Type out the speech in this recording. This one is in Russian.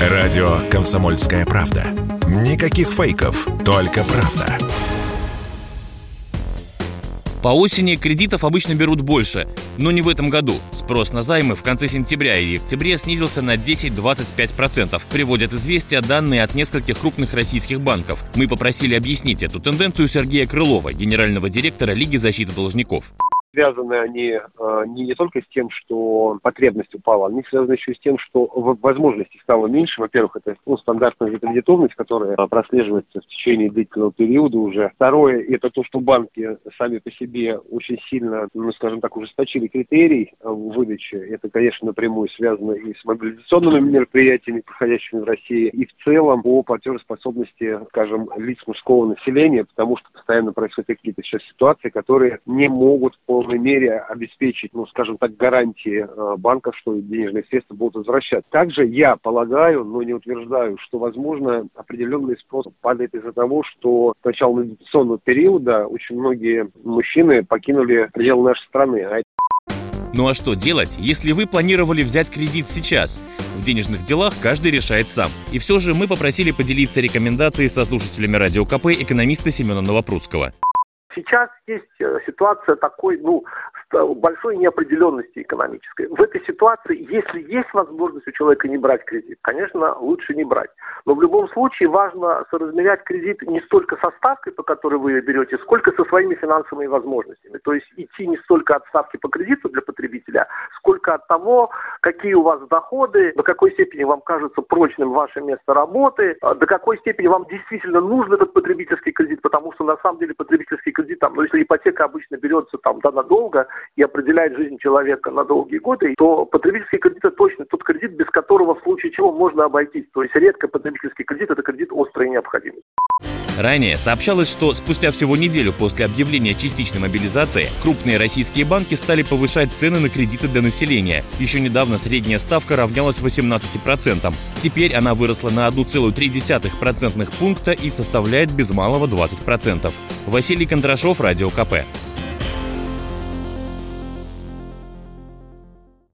Радио «Комсомольская правда». Никаких фейков, только правда. По осени кредитов обычно берут больше, но не в этом году. Спрос на займы в конце сентября и октябре снизился на 10-25%, приводят известия данные от нескольких крупных российских банков. Мы попросили объяснить эту тенденцию Сергея Крылова, генерального директора Лиги защиты должников. Связаны они э, не, не только с тем, что потребность упала, они связаны еще с тем, что возможностей стало меньше. Во-первых, это ну, стандартная закредитованность, которая прослеживается в течение длительного периода уже. Второе, это то, что банки сами по себе очень сильно, ну, скажем так, ужесточили критерий выдачи. Это, конечно, напрямую связано и с мобилизационными мероприятиями, проходящими в России, и в целом по платежеспособности, скажем, лиц мужского населения, потому что постоянно происходят какие-то сейчас ситуации, которые не могут по полной мере обеспечить, ну, скажем так, гарантии э, банков, что денежные средства будут возвращаться. Также я полагаю, но не утверждаю, что, возможно, определенный спрос падает из-за того, что с начала мобилизационного периода очень многие мужчины покинули пределы нашей страны. А ну а что делать, если вы планировали взять кредит сейчас? В денежных делах каждый решает сам. И все же мы попросили поделиться рекомендацией со слушателями Радио КП экономиста Семена Новопрудского. Сейчас есть э, ситуация такой, ну, большой неопределенности экономической. В этой ситуации, если есть возможность у человека не брать кредит, конечно, лучше не брать. Но в любом случае важно соразмерять кредит не столько со ставкой, по которой вы берете, сколько со своими финансовыми возможностями. То есть идти не столько от ставки по кредиту для потребителя, сколько от того, какие у вас доходы, до какой степени вам кажется прочным ваше место работы, а до какой степени вам действительно нужен этот потребительский кредит, потому что на самом деле потребительский кредит, там, ну, если ипотека обычно берется там да, надолго и определяет жизнь человека на долгие годы, то потребительский кредит это точно тот кредит, без которого в случае чего можно обойтись. То есть редко потребительский кредит это кредит острой необходимости. Ранее сообщалось, что спустя всего неделю после объявления частичной мобилизации крупные российские банки стали повышать цены на кредиты для населения. Еще недавно средняя ставка равнялась 18%. Теперь она выросла на 1,3% пункта и составляет без малого 20%. Василий Кондрашов, Радио КП.